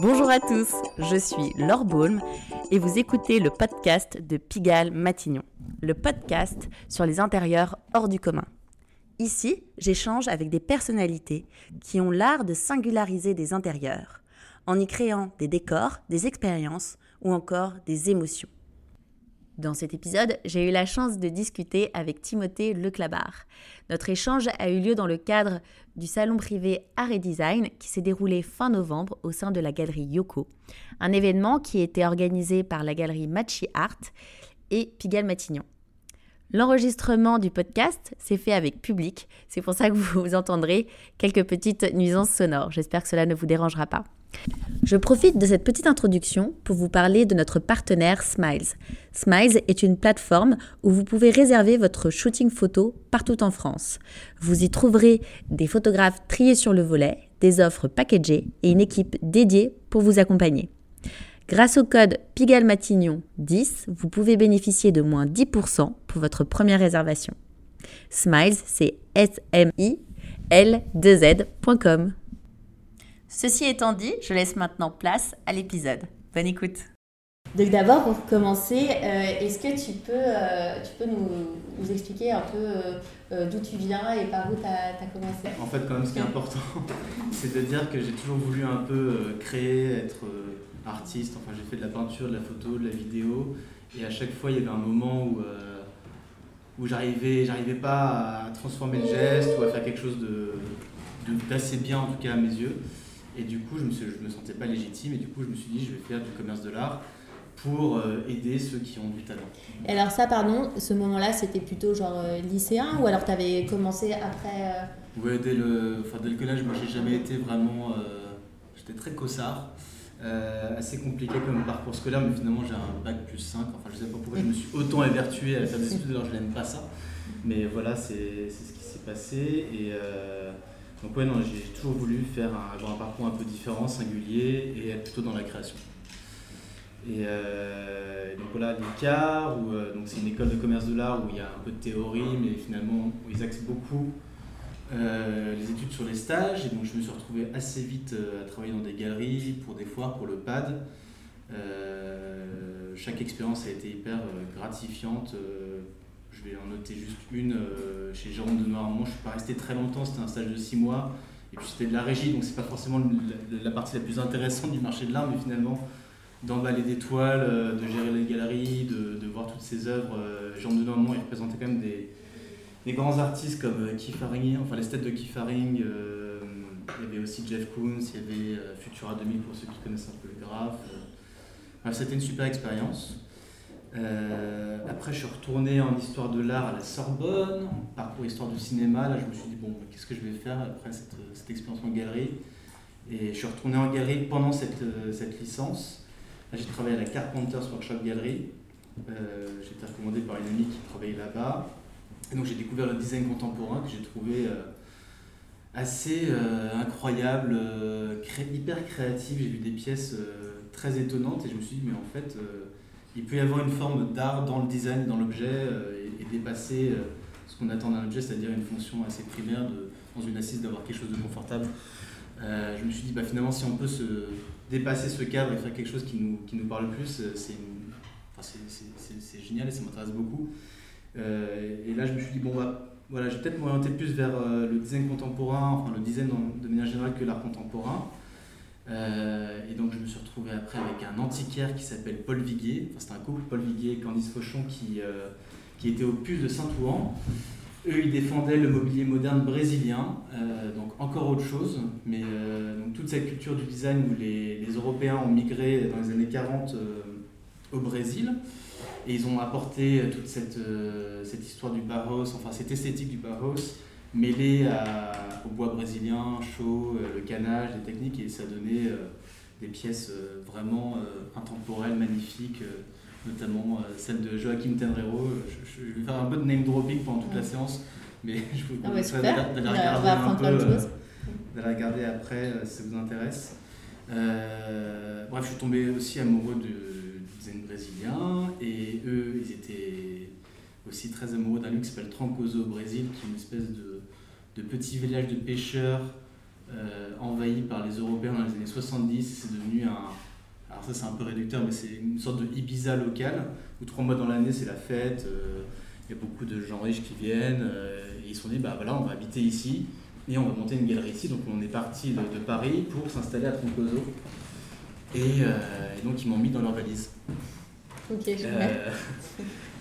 Bonjour à tous, je suis Laure Baulme et vous écoutez le podcast de Pigalle Matignon, le podcast sur les intérieurs hors du commun. Ici, j'échange avec des personnalités qui ont l'art de singulariser des intérieurs, en y créant des décors, des expériences ou encore des émotions. Dans cet épisode, j'ai eu la chance de discuter avec Timothée Leclabar. Notre échange a eu lieu dans le cadre du salon privé Art et Design qui s'est déroulé fin novembre au sein de la galerie Yoko, un événement qui était organisé par la galerie Machi Art et Pigalle Matignon. L'enregistrement du podcast s'est fait avec public, c'est pour ça que vous entendrez quelques petites nuisances sonores. J'espère que cela ne vous dérangera pas. Je profite de cette petite introduction pour vous parler de notre partenaire Smiles. Smiles est une plateforme où vous pouvez réserver votre shooting photo partout en France. Vous y trouverez des photographes triés sur le volet, des offres packagées et une équipe dédiée pour vous accompagner. Grâce au code PIGALMATIGNON10, vous pouvez bénéficier de moins 10% pour votre première réservation. Smiles, c'est S-M-I-L-2-Z.com. Ceci étant dit, je laisse maintenant place à l'épisode. Bonne écoute. Donc d'abord, pour commencer, euh, est-ce que tu peux, euh, tu peux nous, expliquer un peu euh, d'où tu viens et par où tu as, commencé? En fait, quand même, ce qui est important, c'est de dire que j'ai toujours voulu un peu créer, être artiste. Enfin, j'ai fait de la peinture, de la photo, de la vidéo. Et à chaque fois, il y avait un moment où, où j'arrivais, j'arrivais pas à transformer le geste ou à faire quelque chose d'assez bien, en tout cas à mes yeux. Et du coup, je ne me, me, sentais pas légitime et du coup, je me suis dit, je vais faire du commerce de l'art pour euh, aider ceux qui ont du talent. Et alors ça, pardon, ce moment-là, c'était plutôt genre euh, lycéen ou alors tu avais commencé après euh... Oui, dès le, enfin, dès le collège, moi, j'ai jamais été vraiment... Euh, j'étais très cossard. assez compliqué comme parcours scolaire, mais finalement j'ai un bac plus 5. Enfin, je sais pas pourquoi je me suis autant évertué à faire des études alors je n'aime pas ça. Mais voilà, c'est ce qui s'est passé. Et, donc ouais, non, j'ai toujours voulu faire avoir un parcours un peu différent, singulier et être plutôt dans la création. Et euh, donc voilà, l'ICAR, euh, c'est une école de commerce de l'art où il y a un peu de théorie, mais finalement où ils axent beaucoup euh, les études sur les stages. Et donc je me suis retrouvé assez vite à travailler dans des galeries, pour des foires, pour le PAD. chaque expérience a été hyper gratifiante je vais en noter juste une euh, chez Jérôme de Noirmont. Je suis pas resté très longtemps, c'était un stage de six mois. Et puis c'était de la régie, donc c'est pas forcément la, partie la plus intéressante du marché de l'art, mais finalement d'emballer des toiles, euh, de gérer les galeries, de, voir toutes ces œuvres. Euh, Jérôme de Noirmont, il représentait quand même des, grands artistes comme Keith Haring, enfin les têtes de Keith Haring. il y avait aussi Jeff Koons, il y avait Futura 2000 pour ceux qui connaissent un peu le graphe. c'était une super expérience. Euh, après, je suis retourné en histoire de l'art à la Sorbonne, parcours histoire du cinéma. Là, je me suis dit, bon, qu'est-ce que je vais faire après cette, cette, expérience en galerie? Et je suis retourné en galerie pendant cette, euh, cette licence. j'ai travaillé à la Carpenter's Workshop Gallery. Euh, j'ai été recommandé par une amie qui travaillait là-bas. Et donc, j'ai découvert le design contemporain que j'ai trouvé assez incroyable, hyper créatif. J'ai vu des pièces très étonnantes et je me suis dit, mais en fait, il peut y avoir une forme d'art dans le design, dans l'objet, euh, et, dépasser euh, ce qu'on attend d'un objet, c'est-à-dire une fonction assez primaire dans une assise d'avoir quelque chose de confortable. Euh, je me suis dit, bah, finalement, si on peut se dépasser ce cadre et faire quelque chose qui nous, qui nous parle plus, c'est c'est génial et ça m'intéresse beaucoup. et là, je me suis dit, bon, bah, voilà, je vais peut-être m'orienter plus vers le design contemporain, enfin le design de manière générale que l'art contemporain. Euh, et donc je me suis retrouvé après avec un antiquaire qui s'appelle Paul Viguier. Enfin, c'était un couple, Paul Viguier et Candice Fauchon, qui, euh, qui était au puce de Saint-Ouen. Eux, ils défendaient le mobilier moderne brésilien, euh, donc encore autre chose. Mais donc, toute cette culture du design où les, les, Européens ont migré dans les années 40 au Brésil. Et ils ont apporté toute cette, cette histoire du Barros, enfin cette esthétique du Barros, mêlé au bois brésilien chaud, euh, le canage, les techniques, et ça donnait euh, des pièces euh, vraiment intemporelles, magnifiques, notamment celle de Joaquim Tenrero. Je, vais faire un peu de name dropping pendant toute la séance, mais je vous conseille d'aller regarder un peu, d'aller regarder après si ça vous intéresse. bref, je suis tombé aussi amoureux du design brésilien, et eux, ils étaient aussi très amoureux d'un lieu qui s'appelle Trancoso au Brésil, qui est une espèce de, de petit village de pêcheurs envahi par les Européens dans les années 70. C'est devenu un. Alors, ça, c'est un peu réducteur, mais c'est une sorte de Ibiza local où trois mois dans l'année, c'est la fête. Il y a beaucoup de gens riches qui viennent. et ils se sont dit, bah voilà, on va habiter ici et on va monter une galerie ici. Donc, on est parti de, Paris pour s'installer à Troncoso. Et, et, donc, ils m'ont mis dans leur valise. Ok, euh,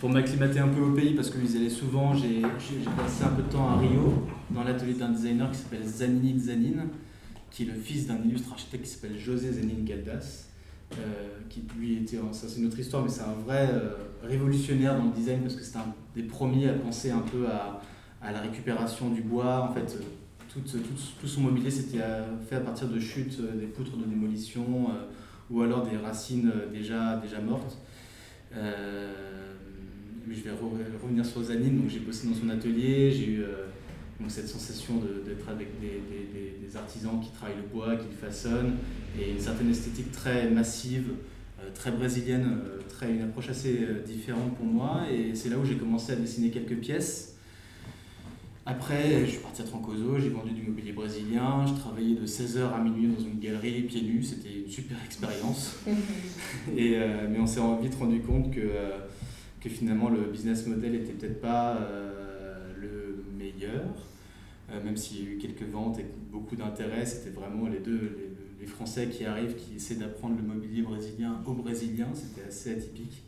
pour m'acclimater un peu au pays, parce que ils allaient souvent, j'ai passé un peu de temps à Rio, dans l'atelier d'un designer qui s'appelle Zanini Zanin, qui est le fils d'un illustre architecte qui s'appelle José Zanin Galdas, euh, qui lui était, ça c'est une autre histoire, mais c'est un vrai euh, révolutionnaire dans le design, parce que c'est un des premiers à penser un peu à, la récupération du bois. En fait, tout, son mobilier s'était fait à partir de chutes, des poutres de démolition, ou alors des racines déjà, déjà mortes. Euh, je vais revenir sur Zanine, donc j'ai bossé dans son atelier, j'ai eu euh, donc cette sensation d'être avec des, des, artisans qui travaillent le bois, qui le façonnent, et une certaine esthétique très massive, euh, très brésilienne, très, une approche assez différente pour moi. Et c'est là où j'ai commencé à dessiner quelques pièces. Après, je suis parti à Trancoso, j'ai vendu du mobilier brésilien, je travaillais de 16h à minuit dans une galerie pieds nus, c'était une super expérience. Et, euh, mais on s'est vite rendu compte que, euh, que finalement le business model n'était peut-être pas euh, le meilleur, même s'il y a eu quelques ventes et beaucoup d'intérêt, c'était vraiment les deux, les, Français qui arrivent, qui essaient d'apprendre le mobilier brésilien aux Brésiliens, c'était assez atypique.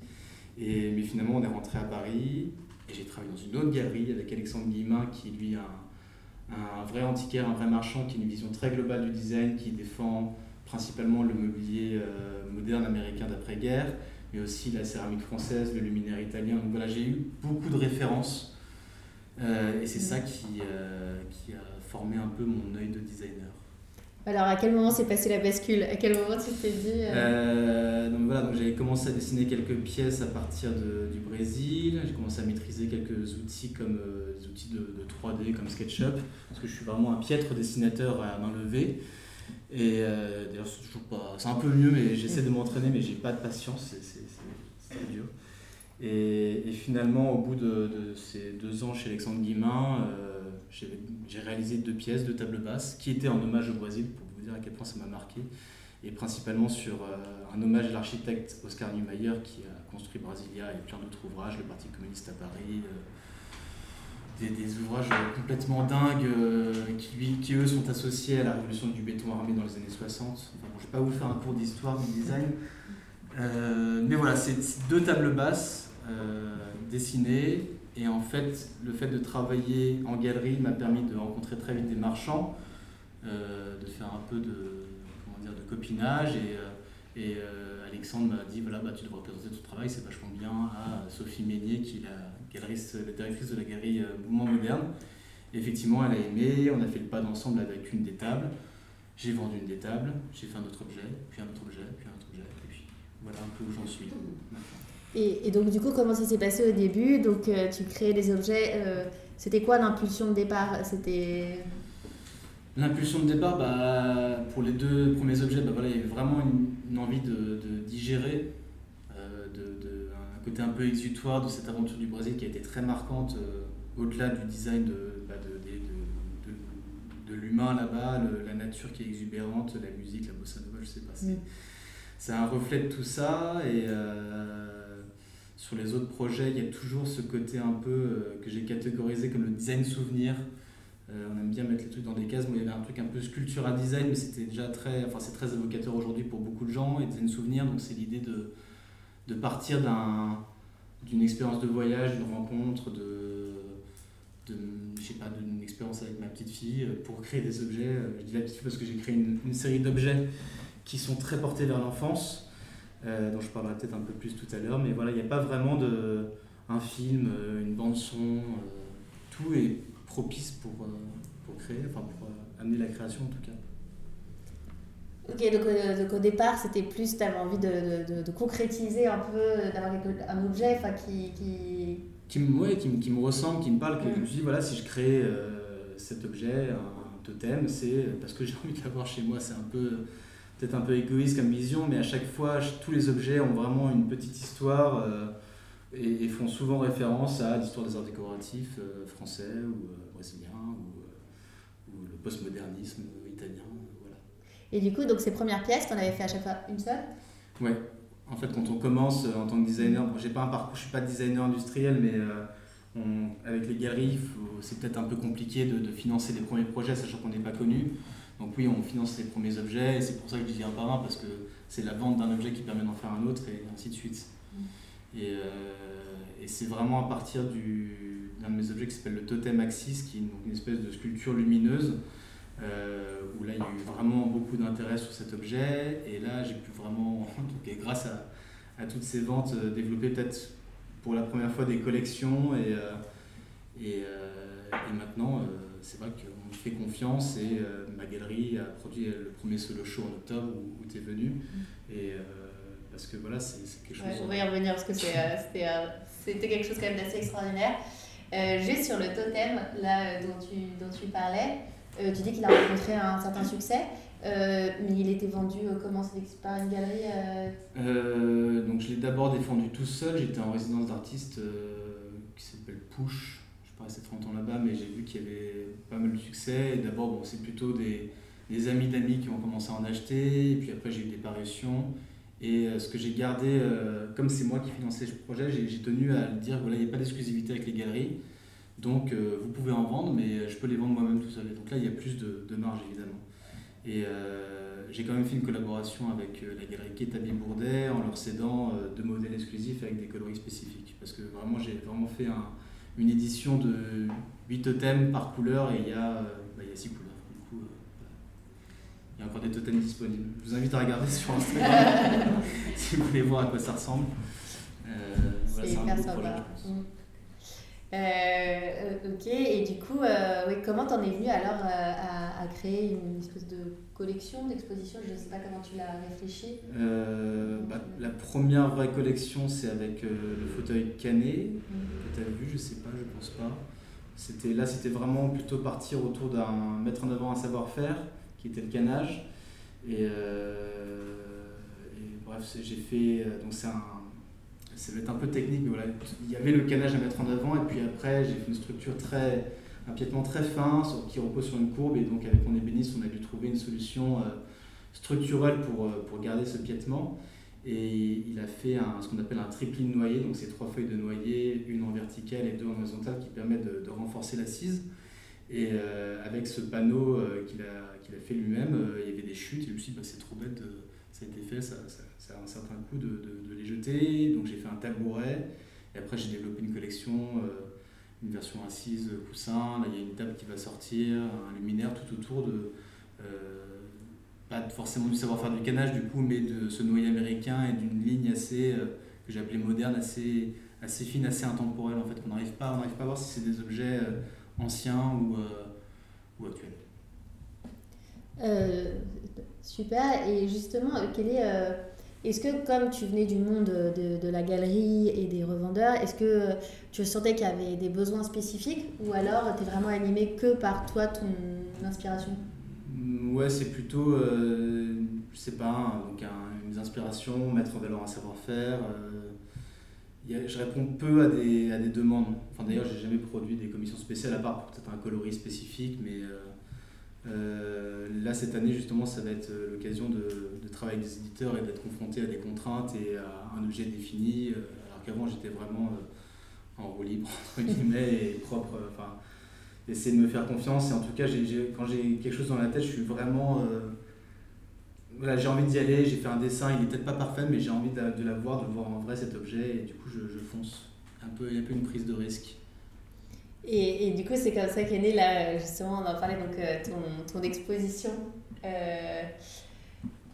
Et, mais finalement, on est rentré à Paris, et j'ai travaillé dans une autre galerie avec Alexandre Guillemin, qui lui un, un vrai antiquaire, un vrai marchand, qui a une vision très globale du design, qui défend principalement le mobilier euh, moderne américain d'après-guerre, mais aussi la céramique française, le luminaire italien. Donc voilà, j'ai eu beaucoup de références euh, et c'est ça qui, euh, qui a formé un peu mon œil de designer. Alors, à quel moment s'est passé la bascule? À quel moment tu t'es dit euh, donc voilà, donc j'avais commencé à dessiner quelques pièces à partir de, du Brésil. J'ai commencé à maîtriser quelques outils comme des outils de, de, 3D comme SketchUp, parce que je suis vraiment un piètre dessinateur à main levée. Et euh, d'ailleurs, c'est toujours pas. C'est un peu mieux, mais j'essaie de m'entraîner, mais j'ai pas de patience, c'est dur. Et, et, finalement, au bout de, de, ces deux ans chez Alexandre Guimain, j'ai réalisé deux pièces, deux tables basses, qui étaient en hommage au Brésil, pour vous dire à quel point ça m'a marqué, et principalement sur euh, un hommage à l'architecte Oscar Niemeyer, qui a construit Brasilia et plein d'autres ouvrages, le Parti communiste à Paris, euh, des, ouvrages complètement dingues euh, qui, qui, eux, sont associés à la révolution du béton armé dans les années 60. Enfin, bon, je ne vais pas vous faire un cours d'histoire du design, mais voilà, c'est deux tables basses dessinées et en fait, le fait de travailler en galerie m'a permis de rencontrer très vite des marchands, euh, de faire un peu de, comment dire, de copinage. Et, euh, et euh, Alexandre m'a dit voilà, bah, tu devrais présenter ton travail, c'est vachement bien à Sophie Meignier, qui est la, la directrice de la galerie Mouvement Moderne. Et effectivement, elle a aimé, on a fait le pas d'ensemble avec une des tables. J'ai vendu une des tables, j'ai fait un autre objet, puis un autre objet, puis un autre objet, et puis voilà un peu où j'en suis. Et, donc, du coup, comment ça s'est passé au début? Donc, euh, tu créais des objets. Euh, c'était quoi l'impulsion de départ? C'était. L'impulsion de départ, bah, pour les deux premiers objets, bah, voilà, il y avait vraiment une, envie de, digérer, euh, de, côté un peu exutoire de cette aventure du Brésil qui a été très marquante au-delà du design de, bah, de, l'humain là-bas, la nature qui est exubérante, la musique, la bossa nova, je sais pas. C'est un reflet de tout ça et sur les autres projets, il y a toujours ce côté un peu euh, que j'ai catégorisé comme le design souvenir. Euh, on aime bien mettre les trucs dans des cases. Moi, il y avait un truc un peu sculptural design, mais c'était déjà très, enfin, c'est très évocateur aujourd'hui pour beaucoup de gens. Et design souvenir, donc c'est l'idée de, de partir d'un, d'une expérience de voyage, d'une rencontre, de, je sais pas, d'une expérience avec ma petite fille euh, pour créer des objets. Je dis la petite fille parce que j'ai créé une, série d'objets qui sont très portés vers l'enfance euh, dont je parlerai peut-être un peu plus tout à l'heure. Mais voilà, il n'y a pas vraiment de, un film, euh, une bande-son, euh, tout est propice pour, pour créer, enfin pour amener la création en tout cas. Ok, donc, donc, au départ, c'était plus, tu avais envie de, de, de, concrétiser un peu, d'avoir un objet qui, qui... Qui, me, ouais, qui, qui, me ressemble, qui me parle, que je me suis dit, voilà, si je crée cet objet, un, totem, c'est parce que j'ai envie de l'avoir chez moi. C'est un peu peut-être un peu égoïste comme vision, mais à chaque fois, tous les objets ont vraiment une petite histoire euh, et, font souvent référence à l'histoire des arts décoratifs euh, français ou euh, brésiliens ou, le postmodernisme italien. Et du coup, donc ces premières pièces, tu en avais fait à chaque fois une seule Ouais. En fait, quand on commence en tant que designer, bon, j'ai pas un parcours, je suis pas designer industriel, mais on, avec les galeries, c'est peut-être un peu compliqué de, de, financer les premiers projets, sachant qu'on n'est pas connu. Donc oui, on finance les premiers objets, et c'est pour ça que je dis un par un, parce que c'est la vente d'un objet qui permet d'en faire un autre, et ainsi de suite. Mm. Et, euh, et c'est vraiment à partir d'un de mes objets qui s'appelle le Totem Axis, qui est une, espèce de sculpture lumineuse, euh, où là il y a eu vraiment beaucoup d'intérêt sur cet objet, et là j'ai pu vraiment, donc, grâce à, à, toutes ces ventes, euh, développer peut-être pour la première fois des collections, et, et, et maintenant c'est vrai qu'on me fait confiance et euh, ma galerie a produit le premier solo show en octobre où, tu es venu. Mm. Et euh, parce que voilà, c'est quelque chose. on va y revenir parce que euh, c'était quelque chose quand même d'assez extraordinaire. juste sur le totem là, dont, tu, dont tu parlais, tu dis qu'il a rencontré un certain succès. mais il était vendu comment C'est par une galerie Donc je l'ai d'abord défendu tout seul. J'étais en résidence d'artiste qui s'appelle Push, pas assez 30 ans là-bas, mais j'ai vu qu'il y avait pas mal de succès. D'abord, bon, c'est plutôt des, des amis d'amis qui ont commencé à en acheter, et puis après j'ai eu des parutions. Et euh, ce que j'ai gardé, euh, comme c'est moi qui finançais ce projet, j'ai tenu à dire voilà, il n'y a pas d'exclusivité avec les galeries, donc euh, vous pouvez en vendre, mais je peux les vendre moi-même tout seul. donc là, il y a plus de, de marge évidemment. Et j'ai quand même fait une collaboration avec la galerie Kétabi Bourdet en leur cédant deux modèles exclusifs avec des coloris spécifiques. Parce que vraiment, j'ai vraiment fait un, une édition de 8 totems par couleur et il y a, euh, bah, il y a 6 couleurs. Du coup, euh, il y a encore des totems disponibles. Je vous invite à regarder sur Instagram si vous voulez voir à quoi ça ressemble. Euh, voilà, c'est un beau projet, je pense. Mm. Euh, ok, et du coup, euh, oui, comment t'en es venu alors à, à, créer une espèce de collection, d'exposition Je ne sais pas comment tu l'as réfléchi. Euh, bah, la première vraie collection, c'est avec le fauteuil canet que tu as vu, je sais pas, je pense pas. Là, c'était vraiment plutôt partir autour d'un mettre en avant un savoir-faire qui était le canage. Et, bref, j'ai fait. Donc, c'est ça va être un peu technique, mais voilà, il y avait le canage à mettre en avant, et puis après, j'ai fait une structure très, un piétement très fin qui repose sur une courbe, et donc avec mon ébéniste, on a dû trouver une solution euh, structurelle pour, euh, pour garder ce piétement. Et il a fait ce qu'on appelle un tripling noyer, donc c'est trois feuilles de noyer, une en verticale et deux en horizontale, qui permettent de, renforcer l'assise. Et euh, avec ce panneau qu'il a, qu'il a fait lui-même, il y avait des chutes, et suis dit, bah, c'est trop bête, ça a été fait, ça, ça a un certain coût de, de, les jeter. Donc j'ai fait un tabouret. Et après, j'ai développé une collection, euh, une version assise, coussin. Là, il y a une table qui va sortir, un luminaire tout autour de. Euh, pas forcément du savoir-faire du canage, du coup, mais de ce noyer américain et d'une ligne assez. Euh, que j'ai appelée moderne, assez, assez fine, assez intemporelle. En fait, on n'arrive pas, pas à voir si c'est des objets anciens ou, ou actuels. Super. Et justement, quel est est-ce que comme tu venais du monde de, de la galerie et des revendeurs, est-ce que tu sentais qu'il y avait des besoins spécifiques ou alors tu es vraiment animé que par toi, ton inspiration? Ouais, c'est plutôt, euh, je sais pas, donc une inspiration, mettre en valeur un savoir-faire. Euh, je réponds peu à des, à des demandes. Enfin, D'ailleurs, j'ai jamais produit des commissions spéciales à part peut-être un coloris spécifique, mais euh, euh, là, cette année, justement, ça va être euh, l'occasion de, travailler avec des éditeurs et d'être confronté à des contraintes et à un objet défini, euh, alors qu'avant, j'étais vraiment en roue libre, entre guillemets, et propre. Enfin, essayer de me faire confiance. Et en tout cas, quand j'ai quelque chose dans la tête, je suis vraiment. voilà, j'ai envie d'y aller, j'ai fait un dessin, il n'est peut-être pas parfait, mais j'ai envie de, de, la voir, de voir en vrai cet objet, et du coup, je, je fonce. Un peu, il y a un peu une prise de risque. Et, et, du coup, c'est comme ça qu'est née, là, justement, on en parlait, donc, euh, ton, ton exposition euh,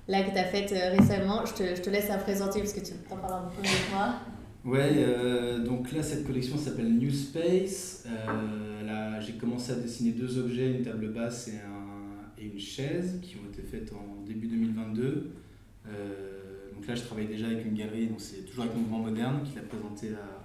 là, que tu as faite euh, récemment. Je te, je te, laisse la présenter parce que tu en parles beaucoup avec moi. Ouais, donc là, cette collection s'appelle New Space. là, j'ai commencé à dessiner deux objets, une table basse et, un, et une chaise, qui ont été faites en début 2022. donc là, je travaille déjà avec une galerie, donc c'est toujours avec Mouvement Moderne, qui l'a présenté à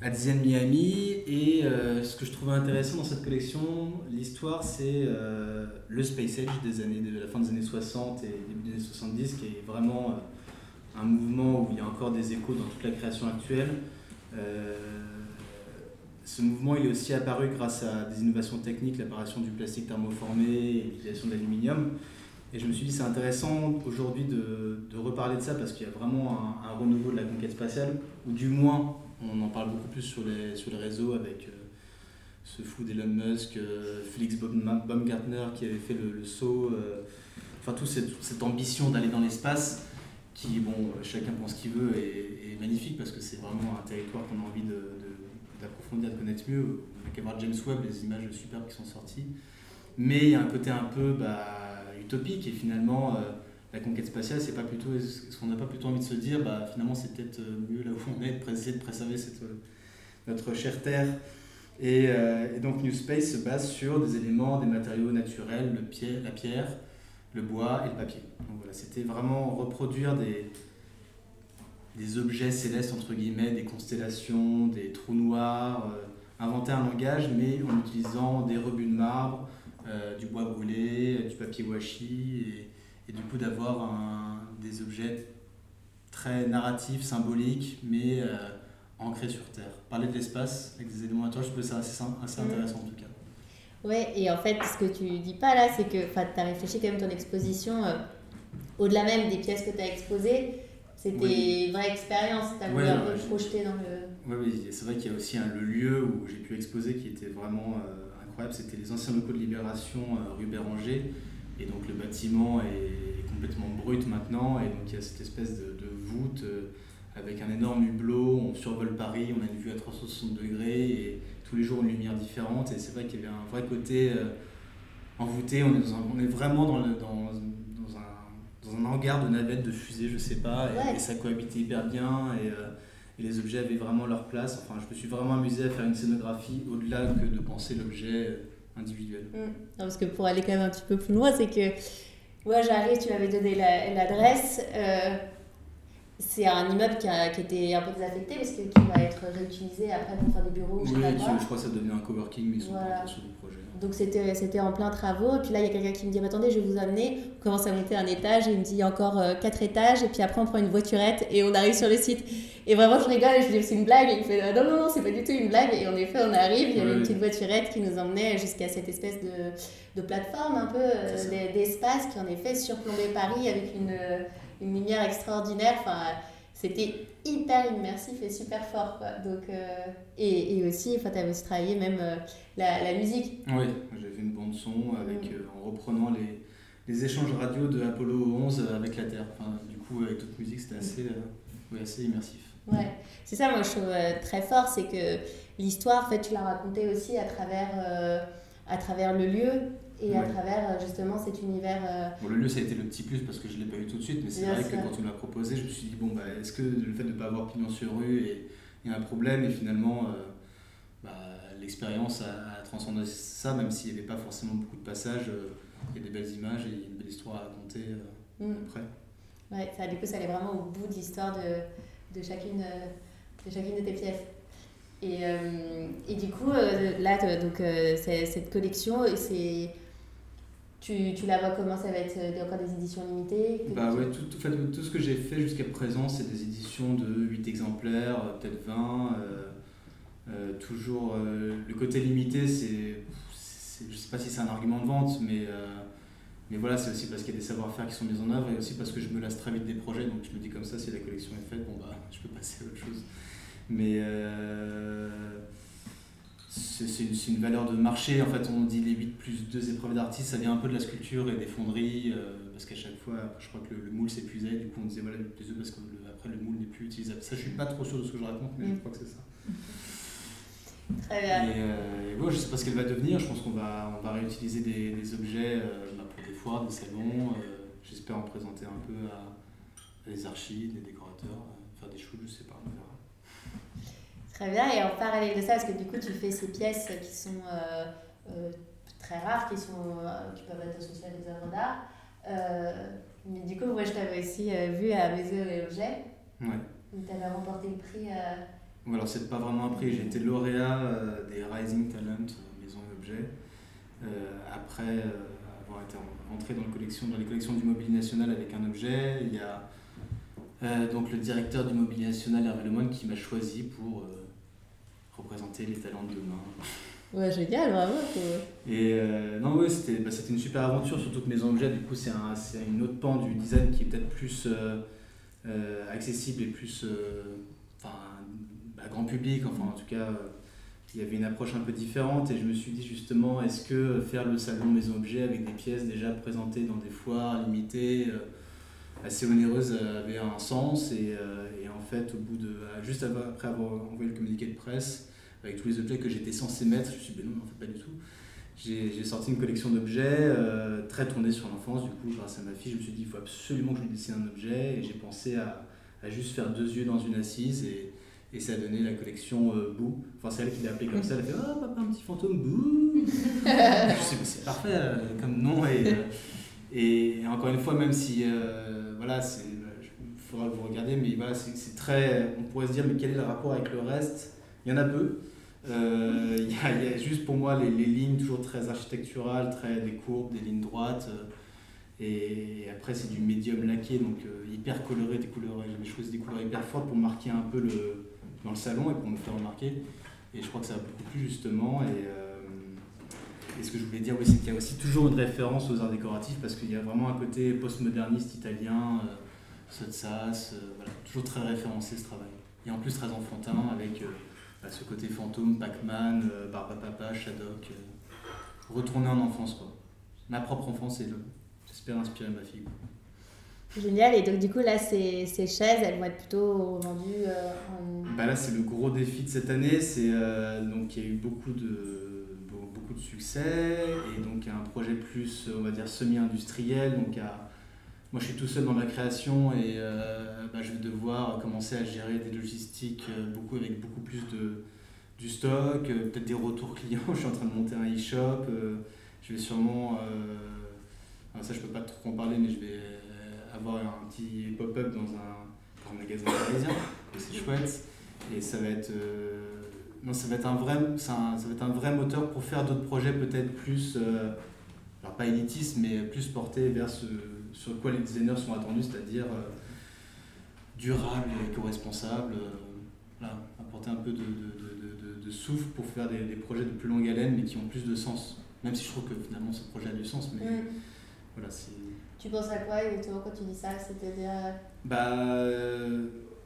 à Design Miami. Et euh, ce que je trouvais intéressant dans cette collection, l'histoire, c'est euh, le Space Age des années, de la fin des années 60 et début des années 70, qui est vraiment euh, un mouvement où il y a encore des échos dans toute la création actuelle. ce mouvement il est aussi apparu grâce à des innovations techniques, l'apparition du plastique thermoformé et l'utilisation de l'aluminium. Et je me suis dit c'est intéressant aujourd'hui de, de, reparler de ça parce qu'il y a vraiment un, renouveau de la conquête spatiale, ou du moins on en parle beaucoup plus sur les, sur réseaux avec euh, ce fou d'Elon Musk, euh, Felix Baumgartner qui avait fait le, saut, euh, enfin toute cette, cette ambition d'aller dans l'espace qui, bon, chacun pense qu'il veut, est, magnifique parce que c'est vraiment un territoire qu'on a envie d'approfondir, de, de, connaître mieux. On n'a qu'à voir James Webb, les images superbes qui sont sorties. Mais il y a un côté un peu bah, utopique et finalement, la conquête spatiale, c'est pas plutôt, est-ce qu'on n'a pas plutôt envie de se dire, bah, finalement, c'est peut-être mieux là où on est, d'essayer de préserver cette, notre chère Terre. Et, euh, et, donc New Space se base sur des éléments, des matériaux naturels, le pierre, la pierre, le bois et le papier. Donc voilà, c'était vraiment reproduire des, des objets célestes, entre guillemets, des constellations, des trous noirs, euh, inventer un langage, mais en utilisant des rebuts de marbre, euh, du bois brûlé, du papier washi, et du coup d'avoir des objets très narratifs, symboliques, mais euh, ancrés sur Terre. Parler de l'espace avec des éléments naturels, je trouve ça assez, assez intéressant en tout cas. Ouais, et en fait, ce que tu dis pas là, c'est que tu as réfléchi quand même ton exposition, euh, au-delà même des pièces que tu as exposées, c'était oui. une vraie expérience, tu as voulu un peu te projeter dans le... Oui, oui c'est vrai qu'il y a aussi le lieu où j'ai pu exposer qui était vraiment euh, incroyable, c'était les anciens locaux de Libération euh, rue Béranger, et donc le bâtiment est complètement brut maintenant, et donc il y a cette espèce de, de voûte euh, avec un énorme hublot, on survole Paris, on a une vue à 360 degrés, et tous les jours une lumière différente. Et c'est vrai qu'il y avait un vrai côté euh, envoûté, on est, un, on est vraiment dans, le, dans, dans, un, dans, un, hangar de navettes, de fusées, je sais pas, et, ouais. et ça cohabitait hyper bien. Et, euh, et, les objets avaient vraiment leur place. Enfin, je me suis vraiment amusé à faire une scénographie au-delà que de penser l'objet individuel. Mmh. Non, parce que pour aller quand même un petit peu plus loin, c'est que moi j'arrive, tu m'avais donné l'adresse. La, euh, c'est un immeuble qui, a, qui, était un peu désaffecté parce que, qui va être réutilisé après pour faire des bureaux. Oui, je, je, crois que ça devient un coworking, mais ils sont voilà. pas sur le projet. Donc c'était, c'était en plein travaux. Et puis là, il y a quelqu'un qui me dit Attendez, je vais vous amener. On commence à monter un étage. Et il me dit Il y a encore euh, quatre étages. Et puis après, on prend une voiturette et on arrive sur le site. Et vraiment, je rigole et je lui dis C'est une blague. Et il fait Non, non, non, c'est pas du tout une blague. Et en effet, on arrive. Il y avait une petite voiturette qui nous emmenait jusqu'à cette espèce de, de plateforme, un peu euh, d'espace qui en effet surplombait Paris avec une, une lumière extraordinaire. Enfin, c'était hyper immersif et super fort. Quoi. Donc, euh, et, et, aussi, enfin, tu avais aussi travaillé même euh, la, la, musique. Oui, j'ai fait une bande-son avec, mmh. euh, en reprenant les, les, échanges radio de Apollo 11 avec la Terre. Enfin, du coup, avec toute musique, c'était assez, ouais, assez immersif. Ouais, c'est ça, moi je trouve très fort, c'est que l'histoire, en fait, tu l'as racontée aussi à travers, à travers le lieu et à travers justement cet univers. Euh... Bon, le lieu, ça a été le petit plus parce que je ne l'ai pas eu tout de suite, mais c'est vrai que quand on me l'a proposé, je me suis dit, bon, bah, est-ce que le fait de ne pas avoir pignon sur rue est, est un problème Et finalement, euh, bah, l'expérience a, a, transcendé ça, même s'il n'y avait pas forcément beaucoup de passages. Euh, il y a des belles images et une belle histoire à raconter euh, mm. après. Ouais, ça, du coup, ça allait vraiment au bout de l'histoire de, de, chacune, de chacune de tes pièces. Et, euh, et, du coup, euh, là, donc, euh, cette collection, c'est tu, tu, la vois comment ça va être encore des éditions limitées Bah ouais, tout, tout, tout, ce que j'ai fait jusqu'à présent, c'est des éditions de 8 exemplaires, peut-être 20. Euh, toujours le côté limité, c'est. Je sais pas si c'est un argument de vente, mais, mais voilà, c'est aussi parce qu'il y a des savoir-faire qui sont mis en œuvre et aussi parce que je me lasse très vite des projets. Donc je me dis comme ça, si la collection est faite, bon bah je peux passer à autre chose. Mais euh, c'est une, une, valeur de marché. En fait, on dit les 8 plus 2 épreuves d'artistes, ça vient un peu de la sculpture et des fonderies, euh, parce qu'à chaque fois, je crois que le, le moule s'épuisait, du coup on disait voilà, 8 plus 2 parce que le, après le moule n'est plus utilisable. Ça, je suis pas trop sûr de ce que je raconte, mais mmh. je crois que c'est ça. Très bien. Et, euh, et bon, je sais pas ce qu'elle va devenir, je pense qu'on va, on va réutiliser des, des objets euh, bah, pour des foires, des salons. Euh, j'espère en présenter un peu à, à des archives, des décorateurs, faire des choses, je sais pas. Très bien, et en parallèle de ça, parce que du coup tu fais ces pièces qui sont euh, euh, très rares, qui, sont, euh, qui peuvent être associées à des œuvres d'art, mais du coup moi je t'avais aussi vu à Maison et Objets, ouais. où tu avais remporté le prix. Alors c'est pas vraiment un prix, j'ai été lauréat des Rising Talent Maison et Objets. après avoir été entré dans, collection, dans les collections du Mobilier National avec un objet, il y a euh, donc le directeur du Mobilier National, Hervé Lemoine, qui m'a choisi pour euh, représenter les talents de demain. Ouais, génial, bravo. Et euh, non, ouais, c'était bah, c'était une super aventure, surtout que mes objets, du coup, c'est un, une autre pan du design qui est peut-être plus euh, euh, accessible et plus enfin, bah, grand public. Enfin, en tout cas, il y avait une approche un peu différente. Et je me suis dit justement, est-ce que faire le salon Maison Objet avec des pièces déjà présentées dans des foires limitées, assez onéreuses, avait un sens et, et, en fait, au bout de, juste après avoir envoyé le communiqué de presse, avec tous les objets que j'étais censé mettre. Je me suis dit, ben non, en fait, pas du tout. J'ai sorti une collection d'objets euh, très tournée sur l'enfance. Du coup, grâce à ma fille, je me suis dit, il faut absolument que je lui dessine un objet. Et j'ai pensé à, à, juste faire deux yeux dans une assise. Et, et ça a donné la collection euh, Boo. Enfin, c'est elle qui l'a appelé comme ça. Elle a fait, oh, papa, un petit fantôme, Boo. je me suis dit, c'est parfait euh, comme nom. Et, et, encore une fois, même si, voilà, il faudra que vous regardiez, mais voilà, c'est très. On pourrait se dire, mais quel est le rapport avec le reste? Il y en a peu. Euh, il y, a juste pour moi les, les, lignes toujours très architecturales, très des courbes, des lignes droites. Euh, et, après, c'est du médium laqué, donc euh, hyper coloré, des couleurs, j'avais choisi des couleurs hyper fortes pour marquer un peu le, dans le salon et pour me faire remarquer. Et je crois que ça a beaucoup plu justement. Et ce que je voulais dire, oui, c'est qu'il y a aussi toujours une référence aux arts décoratifs parce qu'il y a vraiment un côté postmoderniste italien, euh, voilà, toujours très référencé ce travail. Et en plus très enfantin avec à ce côté fantôme, Pac-Man, euh, Papa, Shadok. Euh, retourner en enfance, quoi. Ma propre enfance et j'espère inspirer ma fille. Génial, et donc du coup là ces, ces chaises elles vont être plutôt vendues euh, en... bah là c'est le gros défi de cette année, c'est donc il y a eu beaucoup de, de succès et donc un projet plus on va dire semi-industriel, donc à moi, je suis tout seul dans la création et euh, bah, je vais devoir commencer à gérer des logistiques euh, beaucoup, avec beaucoup plus de, du stock, euh, peut-être des retours clients. je suis en train de monter un e-shop. je vais sûrement. ça, je peux pas trop en parler, mais je vais avoir un petit pop-up dans un, un magasin parisien. C'est chouette. Et ça va être. Ça va être un vrai, ça va être un vrai moteur pour faire d'autres projets peut-être plus, alors pas élitistes, mais plus portés vers ce, sur quoi les designers sont attendus, c'est-à-dire euh, durable et éco-responsable. Euh, apporter un peu de, de, de, souffle pour faire des, des, projets de plus longue haleine, mais qui ont plus de sens. Même si je trouve que finalement ce projet a du sens, mais voilà, c'est. Tu penses à quoi exactement quand tu dis ça? C'est-à-dire. Euh, bah,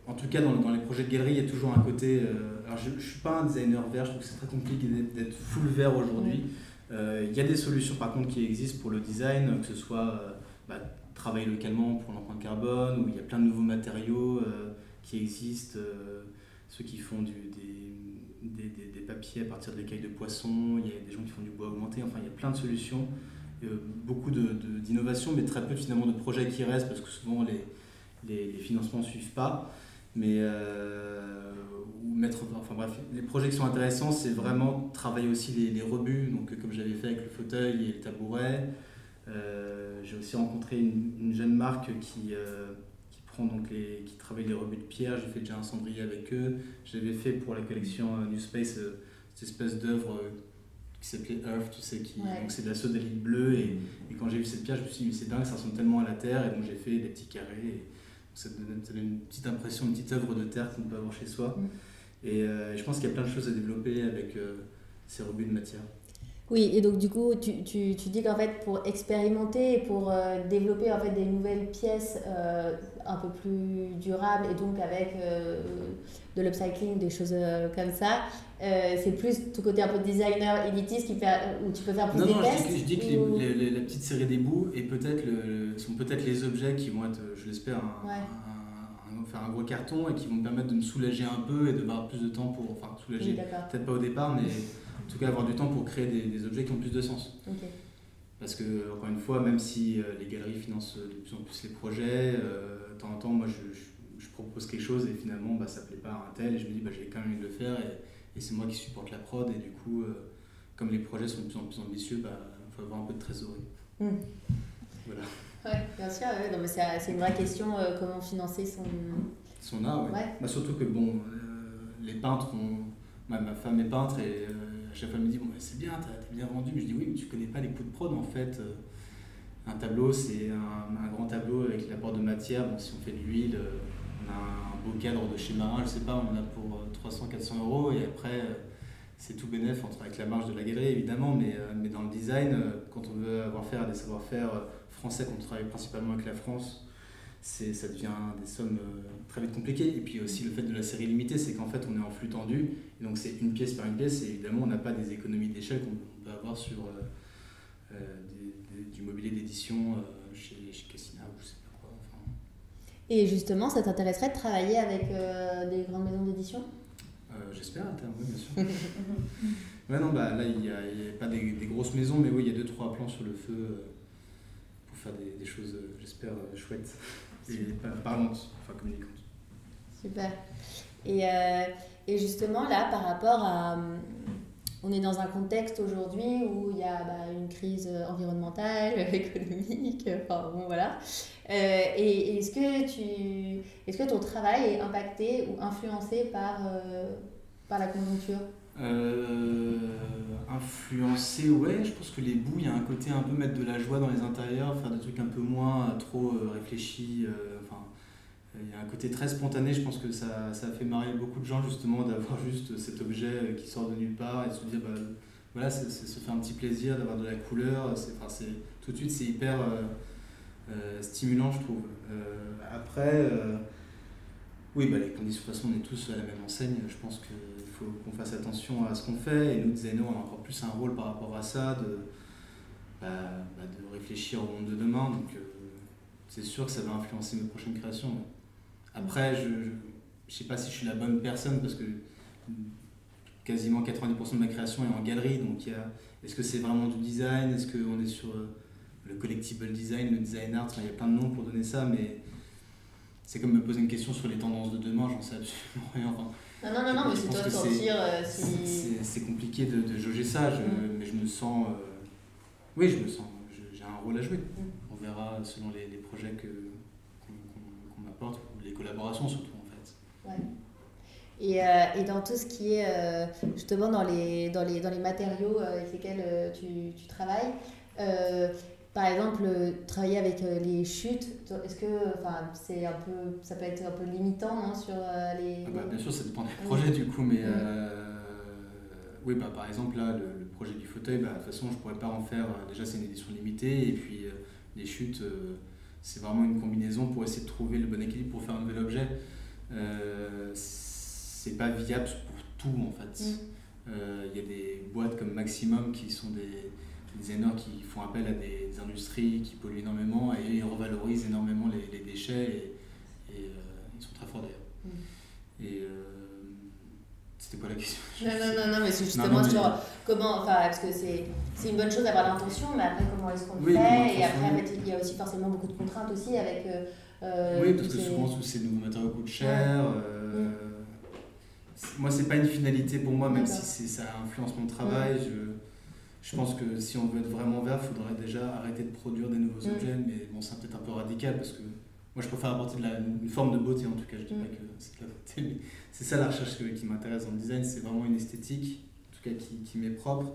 en tout cas, dans, dans, les projets de galerie, il y a toujours un côté. alors, je ne suis pas un designer vert, je trouve que c'est très compliqué d'être full vert aujourd'hui. Il y a des solutions par contre qui existent pour le design, que ce soit bah, travailler localement pour l'empreinte carbone, où il y a plein de nouveaux matériaux euh, qui existent, euh, ceux qui font du, des, des, des, papiers à partir de l'écaille de poisson, il y a des gens qui font du bois augmenté, enfin il y a plein de solutions, euh, beaucoup d'innovations, mais très peu finalement de projets qui restent, parce que souvent les, les, financements ne suivent pas. Mais ou mettre, enfin bref, les projets qui sont intéressants, c'est vraiment travailler aussi les, les rebuts, donc comme j'avais fait avec le fauteuil et le tabouret, euh, j'ai aussi rencontré une, jeune marque qui, euh, donc les, qui travaille les rebuts de pierre. J'ai fait déjà un cendrier avec eux. J'avais fait pour la collection euh, New Space cette espèce d'œuvre qui s'appelait Earth, tu sais, qui, donc c'est de la sodalite bleue. Et, et quand j'ai vu cette pierre, je me suis dit, c'est dingue, ça ressemble tellement à la terre. Et donc j'ai fait des petits carrés. Et ça donne, une petite impression, une petite œuvre de terre qu'on peut avoir chez soi. Mm. Et je pense qu'il y a plein de choses à développer avec ces rebuts de matière. Oui, et donc du coup, tu, tu, tu dis qu'en fait, pour expérimenter et pour euh, développer en fait des nouvelles pièces euh, un peu plus durables et donc avec euh, de l'upcycling, des choses comme ça, c'est plus tout côté un peu designer élitiste qui fait, où tu peux faire plus non, des non, tests je dis, je dis que les, la petite série des bouts et peut-être le, sont peut-être les objets qui vont être, je l'espère, un, faire un gros carton et qui vont me permettre de me soulager un peu et de avoir plus de temps pour, enfin soulager, peut-être pas au départ, mais en tout cas avoir du temps pour créer des, objets qui ont plus de sens. Parce que, encore une fois, même si euh, les galeries financent de plus en plus les projets, euh, de temps en temps, moi je, je, propose quelque chose et finalement bah, ça ne plaît pas à un tel et je me dis bah, j'ai quand même envie de le faire et, et c'est moi qui supporte la prod et du coup, euh, comme les projets sont de plus en plus ambitieux, il bah, faut avoir un peu de trésorerie. Hmm. Voilà. Oui, bien sûr, c'est une vraie question comment financer son. Son art, oui. Bah, surtout que bon, les peintres ont. Ma, ma, femme est peintre et à chaque fois, elle me dit bon, c'est bien, t'as bien rendu. Mais je dis oui, mais tu connais pas les coups de prod en fait. Euh, un tableau, c'est un, grand tableau avec l'apport de matière. Bon, si on fait de l'huile, euh, on a un beau cadre de chez Marin, je sais pas, on a pour 300-400 euros et après c'est tout bénéf avec la marge de la galerie évidemment, mais, mais dans le design, quand on veut avoir des savoir-faire français, quand on travaille principalement avec la France, ça devient des sommes très vite compliquées. Et puis aussi le fait de la série limitée, c'est qu'en fait on est en flux tendu, et donc c'est une pièce par une pièce, et évidemment on n'a pas des économies d'échelle qu'on peut avoir sur du mobilier d'édition chez, chez Cassina ou je sais pas quoi. Et justement, ça t'intéresserait de travailler avec euh, des grandes maisons d'édition? Euh, J'espère à terme, oui, bien sûr. ouais, non, bah, là, il n'y a, a, pas des, des, grosses maisons, mais oui, il y a deux, trois plans sur le feu euh, pour faire des, des choses, j'espère, chouettes et parlantes, enfin communicantes. Super. Et, et justement, là, par rapport à on est dans un contexte aujourd'hui où il y a bah, une crise environnementale, économique, enfin bon voilà. Euh, et, est-ce que, est-ce que ton travail est impacté ou influencé par, euh, par la conjoncture? Euh, influencé, ouais, je pense que les bouts, il y a un côté un peu mettre de la joie dans les intérieurs, faire des trucs un peu moins trop réfléchis, enfin, il y a un côté très spontané, je pense que ça, ça a fait marrer beaucoup de gens justement d'avoir juste cet objet qui sort de nulle part et se dire, bah, voilà, c'est, se faire un petit plaisir, d'avoir de la couleur, enfin, tout de suite c'est hyper euh, euh, stimulant je trouve. Euh, après, oui, bah, les conditions, de toute façon on est tous à la même enseigne, je pense qu'il faut qu'on fasse attention à ce qu'on fait. Et nous designers on a encore plus un rôle par rapport à ça, de, bah, bah de réfléchir au monde de demain, donc c'est sûr que ça va influencer mes prochaines créations. Après, je ne sais pas si je suis la bonne personne parce que quasiment 90% de ma création est en galerie. Donc, est-ce que c'est vraiment du design? Est-ce qu'on est sur euh, le collectible design, le design art? Il y a plein de noms pour donner ça, mais c'est comme me poser une question sur les tendances de demain, j'en sais absolument rien. Enfin, non, non, non, non mais c'est toi de sortir. Euh, c'est compliqué de, de, jauger ça, mm. mais je me sens. Euh, oui, je me sens. J'ai un rôle à jouer. Mm. On verra selon les, les projets qu'on m'apporte les collaborations surtout en fait. Ouais. Et, euh, et, dans tout ce qui est euh, justement dans les, dans les, dans les matériaux avec lesquels tu, tu, travailles, par exemple, travailler avec les chutes, est-ce que enfin, c'est un peu, ça peut être un peu limitant non, sur les, ah bah, Bien sûr, ça dépend des projets du coup, mais oui, bah, par exemple, là, le, projet du fauteuil, bah, de toute façon, je ne pourrais pas en faire, déjà c'est une édition limitée, et puis les chutes c'est vraiment une combinaison pour essayer de trouver le bon équilibre pour faire un nouvel objet. Euh, c'est pas viable pour tout en fait. Mm. Euh, il y a des boîtes comme Maximum qui sont des, designers qui font appel à des industries qui polluent énormément et ils revalorisent énormément les, déchets et, euh, ils sont très forts d'ailleurs. Mm. Et c'était quoi la question Non, non, non, non, mais c'est justement sur comment, enfin, parce que c'est, c'est une bonne chose d'avoir l'intention, mais après, comment est-ce qu'on le fait Et après, il y a aussi forcément beaucoup de contraintes aussi avec. Euh, euh oui, parce que souvent, tous ces nouveaux matériaux coûtent cher. Euh, mm. Moi, c'est pas une finalité pour moi, même si ça influence mon travail. Je, je pense que si on veut être vraiment vert, il faudrait déjà arrêter de produire des nouveaux mm. objets, mais bon, c'est peut-être un peu radical parce que moi, je préfère apporter de la, une forme de beauté, en tout cas. Je dis mm. pas que c'est de la beauté, mais c'est ça la recherche qui m'intéresse dans le design. C'est vraiment une esthétique, en tout cas qui, qui m'est propre.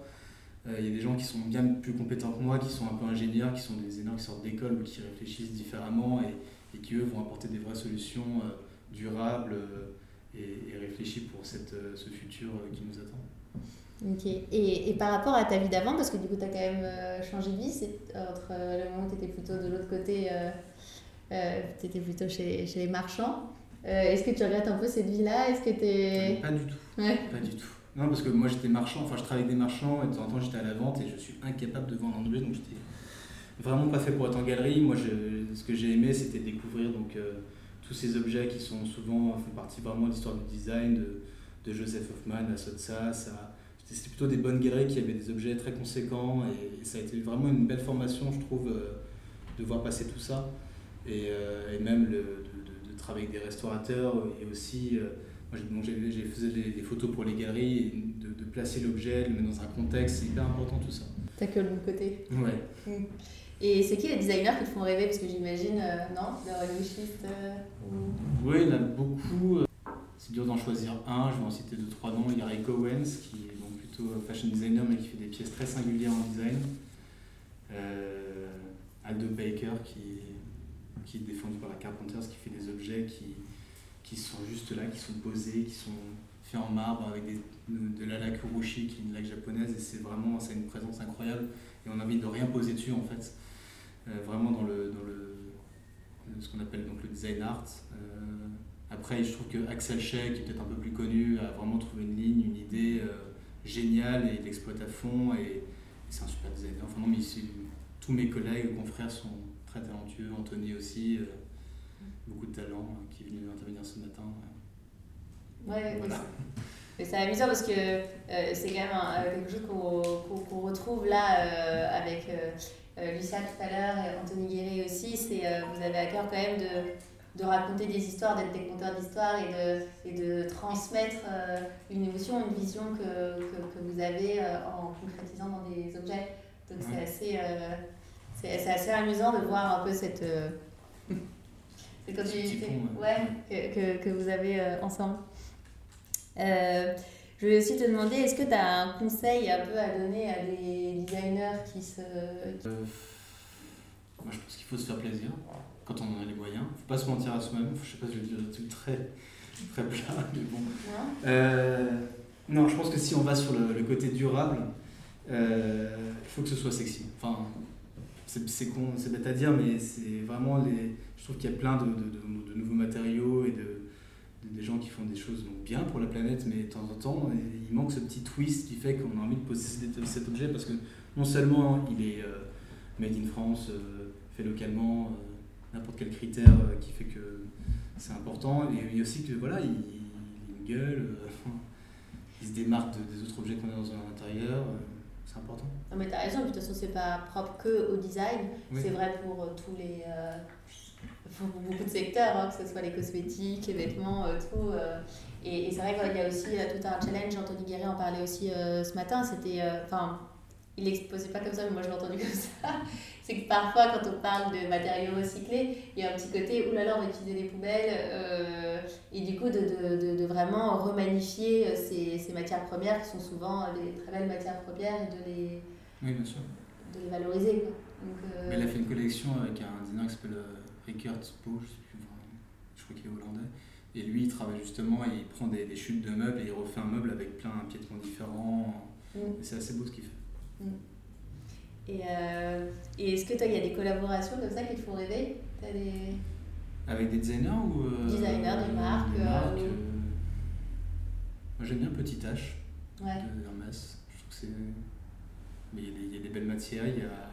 Euh, il y a des gens qui sont bien plus compétents que moi, qui sont un peu ingénieurs, qui sont des énormes qui sortent d'école ou qui réfléchissent différemment et, et, qui, eux, vont apporter des vraies solutions euh, durables euh, et, et, réfléchies pour cette, ce futur qui nous attend. Ok. Et, et, par rapport à ta vie d'avant, parce que du coup, tu as quand même changé de vie, c'est entre le moment où tu étais plutôt de l'autre côté euh, tu étais plutôt chez, chez les marchands. Euh, est-ce que tu regrettes un peu cette vie-là? Est-ce que es... Pas du tout. Pas du tout. Non, parce que moi j'étais marchand, enfin je travaillais avec des marchands et de temps en temps j'étais à la vente et je suis incapable de vendre en objet donc j'étais vraiment pas fait pour être en galerie. Moi je, ce que j'ai aimé c'était découvrir donc, euh, tous ces objets qui sont souvent font partie vraiment de l'histoire du design, de, de Joseph Hoffman à Sotsa. C'était plutôt des bonnes galeries qui avaient des objets très conséquents et, ça a été vraiment une belle formation je trouve de voir passer tout ça et, euh, et même le, de, de, travailler avec des restaurateurs et aussi euh, moi j'ai fait des, photos pour les galeries, de, de placer l'objet, de le mettre dans un contexte, c'est hyper important tout ça. T'as que le bon côté. Ouais. Mm. Et c'est qui les designers qui te font rêver? Parce que j'imagine, euh, non? Leur wishlist Oui, il y en a beaucoup. C'est dur d'en choisir un, je vais en citer deux, trois noms. Il y a Ray Owens, qui est plutôt fashion designer, mais qui fait des pièces très singulières en design. Aldo Baker, qui qui est défendu par la Carpenters, qui fait des objets qui, qui sont juste là, qui sont posés, qui sont faits en marbre avec de, la laque urushi, qui est une laque japonaise, et c'est vraiment, ça a une présence incroyable, et on a envie de rien poser dessus en fait, euh, vraiment dans le, dans le ce qu'on appelle donc le design art. Euh, après, je trouve que Axel Shea, qui est peut-être un peu plus connu, a vraiment trouvé une ligne, une idée euh, géniale et il l'exploite à fond, et, c'est un super designer. Enfin, non, mais tous mes collègues, confrères sont très talentueux, Anthony aussi beaucoup de talent hein, qui est venu intervenir ce matin. Ouais, voilà. c'est amusant parce que euh, c'est quand même euh, quelque chose qu'on retrouve là euh, avec Lucia tout à l'heure et Anthony Guéret aussi. C'est vous avez à cœur quand même de, de raconter des histoires, d'être des conteurs d'histoires et de, et de transmettre une émotion, une vision que, que, que vous avez en concrétisant dans des objets. Donc c'est assez, c'est assez amusant de voir un peu cette c'est quand ouais, que, que, vous avez euh, ensemble. Euh, je vais aussi te demander, est-ce que tu as un conseil un peu à donner à des designers qui se... Euh, moi, je pense qu'il faut se faire plaisir quand on en a les moyens. Il ne faut pas se mentir à soi-même. Je sais pas si je vais dire un truc très, très plat, mais bon. non, je pense que si on va sur le, le côté durable, il faut que ce soit sexy. Enfin, c'est con, c'est bête à dire, mais c'est vraiment les. Je trouve qu'il y a plein de, de, de, nouveaux matériaux et de, des gens qui font des choses bien pour la planète, mais de temps en temps, il manque ce petit twist qui fait qu'on a envie de posséder cet objet parce que non seulement il est euh, made in France, euh, fait localement, euh, n'importe quel critère qui fait que c'est important, et, mais aussi que voilà, il, il a une gueule, il se démarque des autres objets qu'on a dans un intérieur c'est important. Non, mais tu as raison, de toute façon, c'est pas propre que au design, c'est vrai pour euh, tous les. Euh, pour beaucoup de secteurs, hein, que ce soit les cosmétiques, les vêtements, euh, tout. et, et c'est vrai qu'il y a aussi tout un challenge, Anthony Guéret en parlait aussi ce matin, c'était. Enfin, il l'exposait pas comme ça, mais moi je l'ai entendu comme ça. c'est que parfois, quand on parle de matériaux recyclés, il y a un petit côté, oulala, on va utiliser des poubelles. Euh, et du coup, de, de, de, vraiment remanifier ces, ces, matières premières qui sont souvent des très belles matières premières et de les, oui, bien sûr. De les valoriser. Donc, euh... Il a fait une collection avec un designer qui s'appelle euh, Rickert Poe, je sais plus, je crois qu'il est hollandais. Et lui, il travaille justement, il prend des, des, chutes de meubles et il refait un meuble avec plein de piétements différents. Mm. C'est assez beau ce qu'il fait. Mm. Et, euh, et est-ce que toi, il y a des collaborations comme ça qui te font rêver? Des... Avec des designers ou euh, Designers, des marques, des marques euh, Moi j'aime bien Petit H ouais. de Hermès. Je trouve que c'est. Mais il y, a des belles matières, il y a,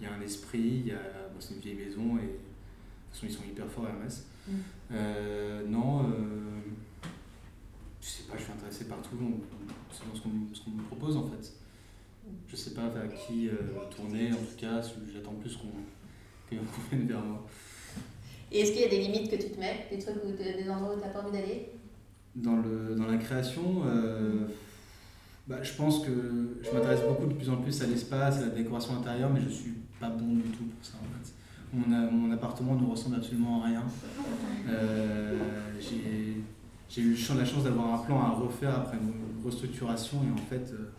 il y a un esprit, il y a... bon, c'est une vieille maison et de toute façon ils sont hyper forts Hermès. Mm. Euh, non, je sais pas, je suis intéressé par tout selon ce qu'on me propose en fait je sais pas vers qui euh, tourner, en tout cas, j'attends plus qu'on qu vienne vers moi. Et est-ce qu'il y a des limites que tu te mets, des trucs ou des endroits où tu n'as pas envie d'aller? Dans, le, dans la création, euh, bah, je pense que je m'intéresse beaucoup de plus en plus à l'espace, à la décoration intérieure, mais je suis pas bon du tout pour ça en fait. Mon, mon appartement ne ressemble absolument à rien. Euh, j'ai eu la chance d'avoir un plan à refaire après une restructuration et en fait, euh,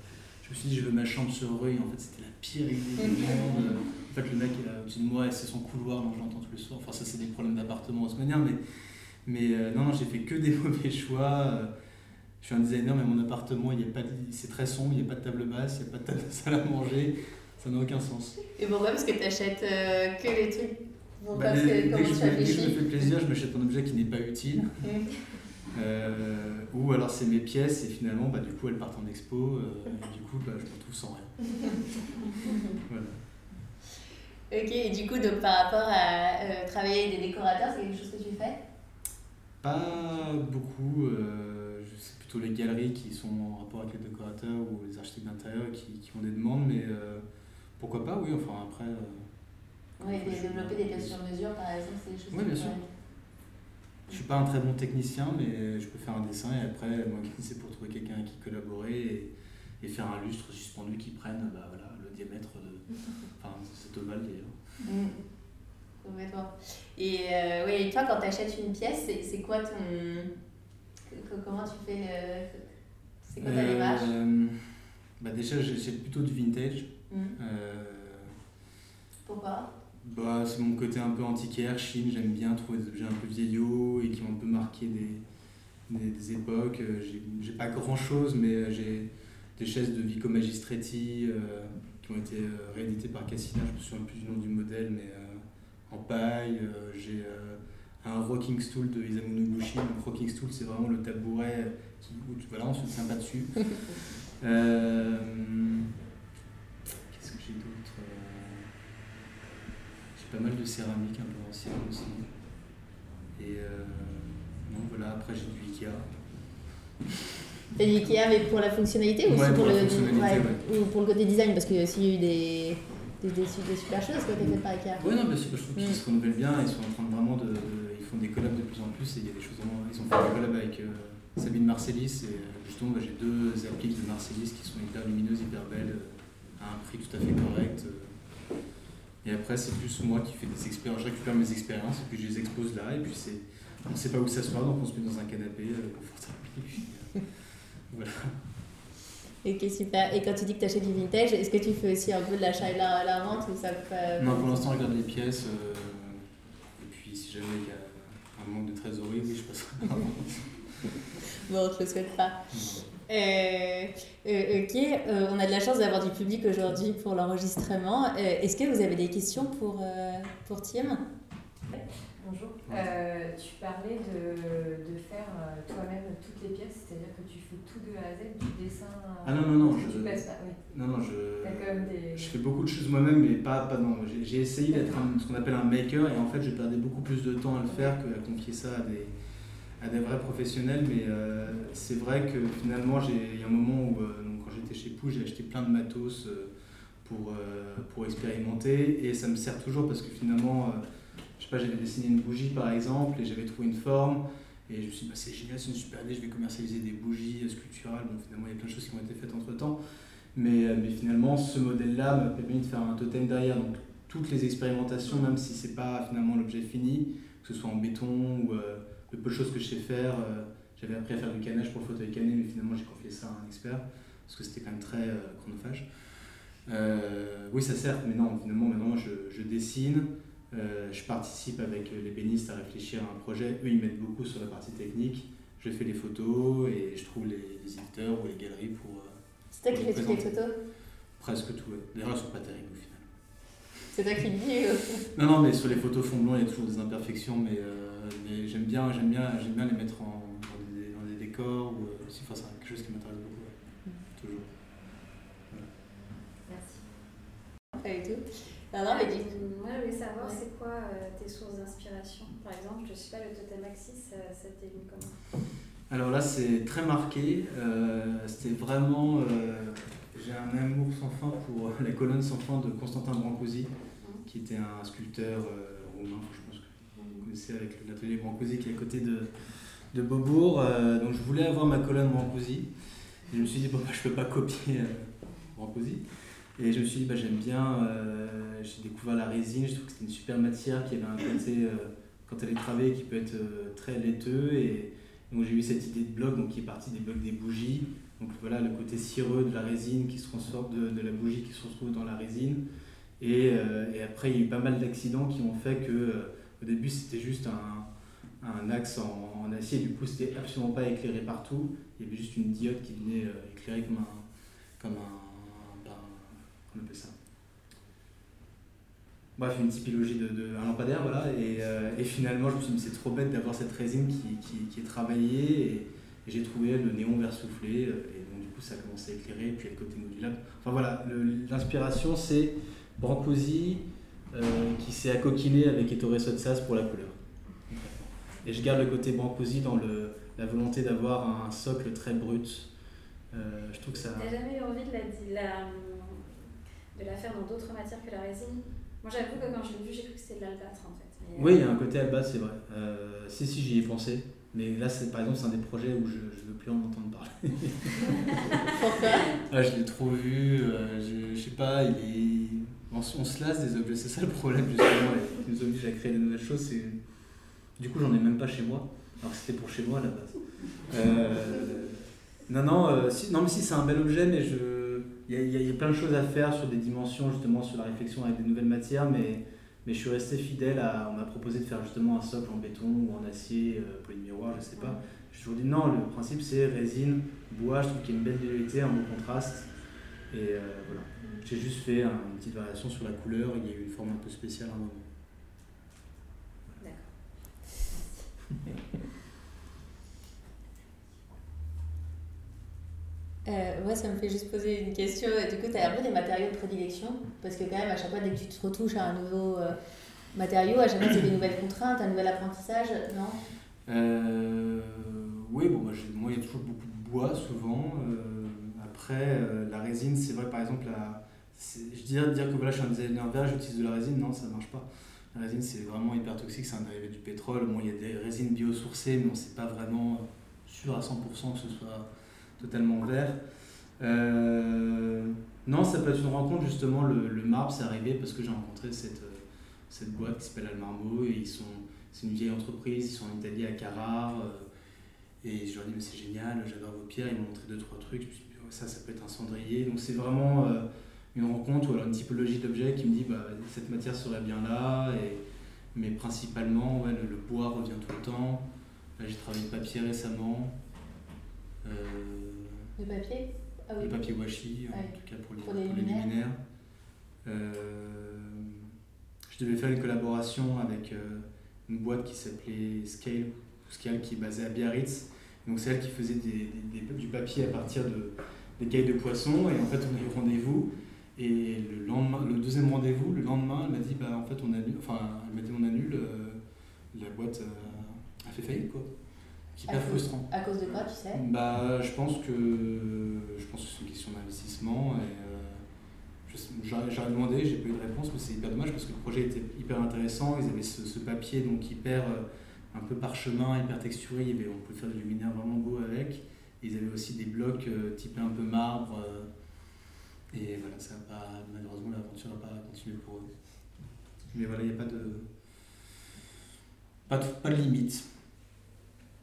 je me suis dit, je veux ma chambre sur rue, et en fait, c'était la pire idée du monde. En fait, le mec est au-dessus de moi, et c'est son couloir, donc je l'entends tous les soirs. Enfin, ça, c'est des problèmes d'appartement manière, mais, mais euh, non, non, j'ai fait que des mauvais choix. Euh, je suis un designer, mais mon appartement, il pas c'est très sombre, il n'y a pas de table basse, il n'y a pas de table de salle à manger. Ça n'a aucun sens. Et pourquoi? Parce que tu achètes euh, que les trucs. Bah, dès, que je, dès que je me fais plaisir, je m'achète un objet qui n'est pas utile. Euh, ou alors c'est mes pièces et finalement bah, du coup elles partent en expo euh, et du coup bah, je me retrouve sans rien. voilà. Ok, et du coup donc, par rapport à euh, travailler avec des décorateurs, c'est quelque chose que tu fais? Pas beaucoup, c'est plutôt les galeries qui sont en rapport avec les décorateurs ou les architectes d'intérieur qui, qui, ont des demandes, mais pourquoi pas, oui, enfin après... oui, développer des pièces sur mesure par exemple, c'est des choses Oui, bien sûr. Je suis pas un très bon technicien, mais je peux faire un dessin et après c'est pour trouver quelqu'un qui collaborer et, et, faire un lustre suspendu qui prenne bah, voilà, le diamètre de enfin, cet ovale d'ailleurs. Mmh. Et, euh, toi, quand tu achètes une pièce, c'est quoi ton. Comment tu fais le. C'est quoi ta euh, démarche bah Déjà, j'achète plutôt du vintage. Mmh. Euh, Pourquoi? Bah, C'est mon côté un peu antiquaire, Chine, j'aime bien trouver des objets un peu vieillots et qui ont un peu marqué des, des, des époques. Euh, j'ai- pas grand chose, mais euh, j'ai des chaises de Vico Magistretti euh, qui ont été euh, rééditées par Cassina, je me souviens plus du nom du modèle, mais euh, en paille. J'ai un rocking stool de Isamu Noguchi. Donc, rocking stool, c'est vraiment le tabouret qui, où tu, voilà, on se tient pas dessus. Qu'est-ce que j'ai d'autre? Pas mal de céramique un peu ancienne aussi. Et euh, non, voilà, après j'ai du Ikea. T'as dit Ikea, mais pour la fonctionnalité ou Ouais, aussi pour le, fonctionnalité, ou pour le côté design Parce qu'il y a aussi eu des, des, des, des super choses qui ont été faites par Ikea. Ouais, non, mais c'est- je trouve qu'ils Mm. se renouvellent bien, ils sont en train de vraiment de, Ils font des collabs de plus en plus et il y a des choses vraiment. Ils ont fait des collabs avec euh, Sabine Marcellis et euh, justement, bah, j'ai deux appliques de Marcellis qui sont hyper lumineuses, hyper belles, à un prix tout à fait correct. euh. Et après, c'est plus moi qui fais des expériences. Je récupère mes expériences et puis je les expose là et puis c'est. On ne sait pas où s'asseoir donc on se met dans un canapé euh, confortable. Et puis, euh, voilà. Ok, super. Et quand tu dis que tu achètes du vintage, est-ce que tu fais aussi un peu de l'achat et la, la vente ou ça te fait- Non, pour l'instant, je regarde les pièces. euh, et puis, si jamais il y a un manque de trésorerie, oui, je passerai par là. Bon, je le souhaite pas. Euh, euh, ok, euh, on a de la chance d'avoir du public aujourd'hui pour l'enregistrement. Euh, Est-ce que vous avez des questions pour, euh, pour Tim Bonjour. Euh, tu parlais de, de faire toi-même toutes les pièces, c'est-à-dire que tu fais tout de A à Z, du dessin. Ah non, non, non, Tu je- passes pas, oui. Non, non, je, des. je fais beaucoup de choses moi-même, mais pas, pas non. J'ai- essayé d'être ce qu'on appelle un maker, et en fait, je perdais beaucoup plus de temps à le faire que à confier ça à des, à des vrais professionnels. Mais euh, c'est vrai que finalement, il y a un moment où, euh, quand j'étais chez Pou, j'ai acheté plein de matos euh, pour, pour expérimenter, et ça me sert toujours parce que finalement, je sais pas, j'avais dessiné une bougie par exemple, et j'avais trouvé une forme. Et je me suis dit, bah, c'est génial, c'est une super idée, je vais commercialiser des bougies sculpturales. Bon, finalement, il y a plein de choses qui ont été faites entre temps. Mais, mais finalement, ce modèle-là m'a permis de faire un totem derrière. Donc, toutes les expérimentations, même si c'est pas finalement l'objet fini, que ce soit en béton ou le peu de choses que je sais faire, euh, j'avais appris à faire du canage pour le fauteuil canné, mais finalement, j'ai confié ça à un expert parce que c'était quand même très euh, chronophage. Euh, oui, ça sert, mais non, finalement, maintenant, je, je dessine. euh, je participe avec les bénistes à réfléchir à un projet. Eux, ils m'aident beaucoup sur la partie technique. Je fais les photos et je trouve les, les éditeurs ou les galeries pour euh, C'est toi qui fais toutes les photos? Presque tout. ouais. D'ailleurs, elles sont pas terribles au final. C'est toi qui le dis ou- Non, non, mais sur les photos fond blanc, il y a toujours des imperfections, mais, euh, mais j'aime bien, j'aime bien, j'aime bien les mettre en, dans, des, dans des décors ou euh, si, enfin, c'est quelque chose qui m'intéresse beaucoup. ouais. Toujours. Merci. Pas du tout. Non, non, mais dis. Euh, Moi, je voulais savoir, Ouais. c'est quoi euh, tes sources d'inspiration? Par exemple, je sais pas, le totem axis, ça, ça t'est venu comment Alors là, c'est très marqué. euh, C'était vraiment. euh, J'ai un amour sans fin pour la colonne sans fin de Constantin Brancusi, qui était un sculpteur euh, roumain, je pense que vous connaissez avec l'atelier Brancusi qui est à côté de, de Beaubourg. Euh, donc je voulais avoir ma colonne Brancusi. Je me suis dit, bon, bah, je peux pas copier euh, Brancusi. Et je me suis dit, bah, j'aime bien, j'ai découvert la résine, je trouve que c'était une super matière qui avait un côté, quand elle est travaillée, qui peut être très laiteux. Et donc j'ai eu cette idée de bloc donc, qui est partie des blocs des bougies. Donc voilà le côté cireux de la résine qui se transforme, de, de la bougie qui se retrouve dans la résine. Et, euh, et après, il y a eu pas mal d'accidents qui ont fait que euh, au début, c'était juste un, un axe en, acier. Du coup, c'était absolument pas éclairé partout. Il y avait juste une diode qui venait euh, éclairer comme un. Comme un. ben, comment on appelle ça? Bref, une typologie de, de lampadaire, voilà. Et, finalement, je me suis dit, c'est trop bête d'avoir cette résine qui, est travaillée. Et, j'ai trouvé le néon vert soufflé. Et donc, du coup, ça a commencé à éclairer. Et puis, le côté modulable. Enfin, voilà, l'inspiration, c'est Brancusi euh, qui s'est accoquiné avec Ettore Sotsas pour la couleur. Et je garde le côté Brancusi dans le, la volonté d'avoir un socle très brut. Euh, je trouve que ça. T'as jamais eu envie de la, de la, de la faire dans d'autres matières que la résine? Moi, j'avoue que quand je l'ai vu, j'ai cru que c'était de l'albâtre en fait. Oui, il y euh, a un côté Alba, c'est vrai. Euh, si, si, j'y ai pensé. Mais là, c'est, par exemple, c'est un des projets où je ne veux plus en entendre parler. Pourquoi? Ah, je l'ai trop vu, euh, je, je sais pas, il est... on, se- lasse des objets, c'est ça le problème justement, qui nous oblige à créer des nouvelles choses. Du coup, j'en ai même pas chez moi, alors que c'était pour chez moi à la base. Euh, Non, non, euh, non, mais si, c'est un bel objet, mais je... il y, a, plein de choses à faire sur des dimensions, justement, sur la réflexion avec des nouvelles matières, mais, je suis resté fidèle à. On m'a proposé de faire justement un socle en béton ou en acier, euh, polymiroir, je sais pas. J'ai toujours dit non, le principe c'est résine, bois, je trouve qu'il y a une belle dualité, un bon contraste. Et euh, voilà. J'ai juste fait un- une petite variation sur la couleur, il y a eu une forme un peu spéciale à un moment. D'accord. Euh, ouais, ça me fait juste poser une question. Du coup, tu as un peu des matériaux de prédilection? Parce que quand même, à chaque fois, dès que tu te retouches à un nouveau euh, matériau, à chaque fois, c'est des nouvelles contraintes, un nouvel apprentissage, non? Euh, oui, bon, moi, il y a toujours beaucoup de bois, souvent. Euh, après, euh, la résine, c'est vrai, par exemple, la, je dirais dire que voilà, je suis un designer vert, j'utilise de la résine, non, ça ne marche pas. La résine, c'est vraiment hyper toxique, c'est un dérivé du pétrole. Bon, il y a des résines biosourcées, mais on ne sait pas vraiment sûr à 100% que ce soit totalement vert. Euh, non, ça peut être une rencontre, justement, le, le marbre, c'est arrivé parce que j'ai rencontré cette, euh, cette boîte qui s'appelle Almarmo, et ils sont c'est une vieille entreprise, ils sont en Italie à Carrare. euh, et je leur ai dit, mais c'est génial, j'adore vos pierres. Ils m'ont montré deux, trois trucs. Ça, ça peut être un cendrier. Donc c'est vraiment euh, une rencontre ou alors une typologie d'objet qui me dit, bah, cette matière serait bien là. Et, mais principalement, ouais, le, le bois revient tout le temps. Là, j'ai travaillé le papier récemment. Euh, De papier? Ah oui. le papier washi, en tout cas pour les, Pour les pour les luminaires? luminaires. Euh, je devais faire une collaboration avec euh, une boîte qui s'appelait Scale, Scale, qui est basée à Biarritz. Donc c'est elle qui faisait des, des- des- du papier à partir de, des cailles de poisson. Et en fait, on a eu rendez-vous. Et le, lendemain, le deuxième rendez-vous, le lendemain, elle m'a dit, bah, en fait, on annule. Enfin, elle m'a dit, on annule. euh, la boîte euh, a fait faillite, quoi. C'est hyper À cause- frustrant. À cause de quoi, tu sais? Bah, je pense que je pense que c'est une question d'investissement et euh, j'aurais demandé, j'ai pas eu de réponse, mais c'est hyper dommage parce que le projet était hyper intéressant. Ils avaient ce, ce papier donc hyper euh, un peu parchemin, hyper texturé. Il y avait, on pouvait faire des luminaires vraiment beaux avec. Ils avaient aussi des blocs typés un peu marbre. Et voilà, ça a pas, malheureusement l'aventure n'a pas continué pour eux. Mais voilà, il n'y a pas de pas de, pas de limite.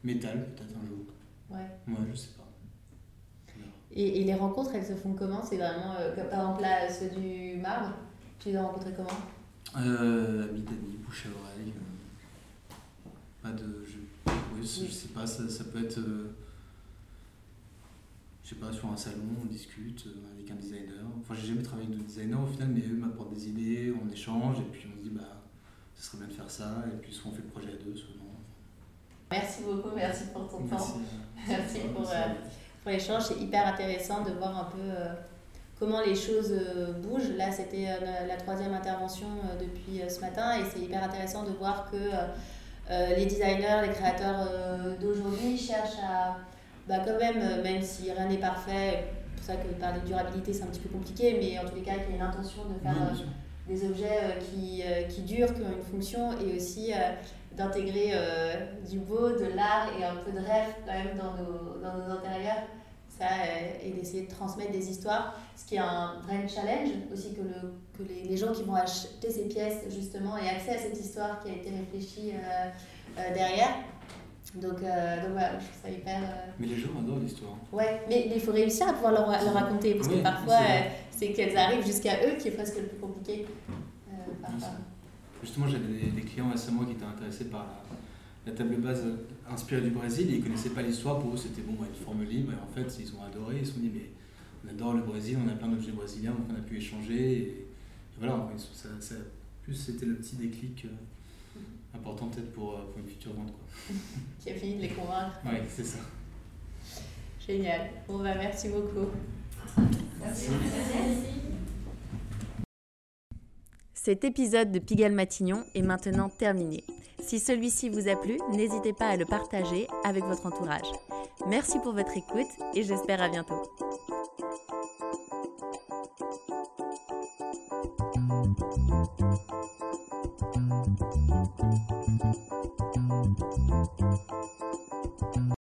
Métal peut-être un jour. Ouais. Ouais, je sais pas. Et, et les rencontres, elles se font comment? C'est vraiment, euh, comme par exemple là, ceux du marbre, tu les as rencontrés comment? Euh, amis d'amis, bouche à oreille. euh, pas de. Je, oui, je sais pas, ça, ça peut être. euh, je sais pas, sur un salon, on discute euh, avec un designer. Enfin, j'ai jamais travaillé avec de designer au final, mais eux m'apportent des idées, on échange, et puis on se dit, bah, ce serait bien de faire ça, et puis soit on fait le projet à deux, soit non. Merci beaucoup, merci pour ton Merci. temps. Merci pour, euh, pour l'échange. C'est hyper intéressant de voir un peu euh, comment les choses euh, bougent. Là, c'était la- la troisième intervention depuis ce matin et c'est hyper intéressant de voir que les designers, les créateurs d'aujourd'hui cherchent à, bah, quand même, euh, même si rien n'est parfait, c'est pour ça que parler de durabilité c'est un petit peu compliqué, mais en tous les cas, qu'il y ait l'intention de faire euh, des objets euh, qui, qui durent, qui ont une fonction et aussi d'intégrer euh, du beau, de l'art et un peu de rêve quand même dans nos, dans nos intérieurs. Ça, et d'essayer de transmettre des histoires, ce qui est un vrai challenge aussi que, le, que les, les gens qui vont acheter ces pièces justement aient accès à cette histoire qui a été réfléchie euh, euh, derrière. Donc, euh, donc voilà, je trouve ça hyper... euh, Mais les gens adorent l'histoire. Ouais, mais il faut réussir à pouvoir leur, leur raconter parce Oui, que parfois c'est euh, c'est qu'elles arrivent jusqu'à eux qui est presque le plus compliqué. Parfois. Justement, j'avais des, des clients récemment qui étaient intéressés par la, la table base inspirée du Brésil et ils ne connaissaient pas l'histoire. Pour eux, c'était bon, bah, une forme libre. Et en fait, ils ont adoré. Ils se sont dit, mais on adore le Brésil, on a plein d'objets brésiliens, donc on a pu échanger. Et, et voilà, ça, ça- plus c'était le petit déclic important peut-être pour, euh, pour une future vente. Quoi. Qui a fini de les convaincre. Ouais, c'est ça. Génial. Bon bah merci beaucoup. Merci. Cet épisode de Pigalle Matignon est maintenant terminé. Si celui-ci vous a plu, n'hésitez pas à le partager avec votre entourage. Merci pour votre écoute et j'espère à bientôt.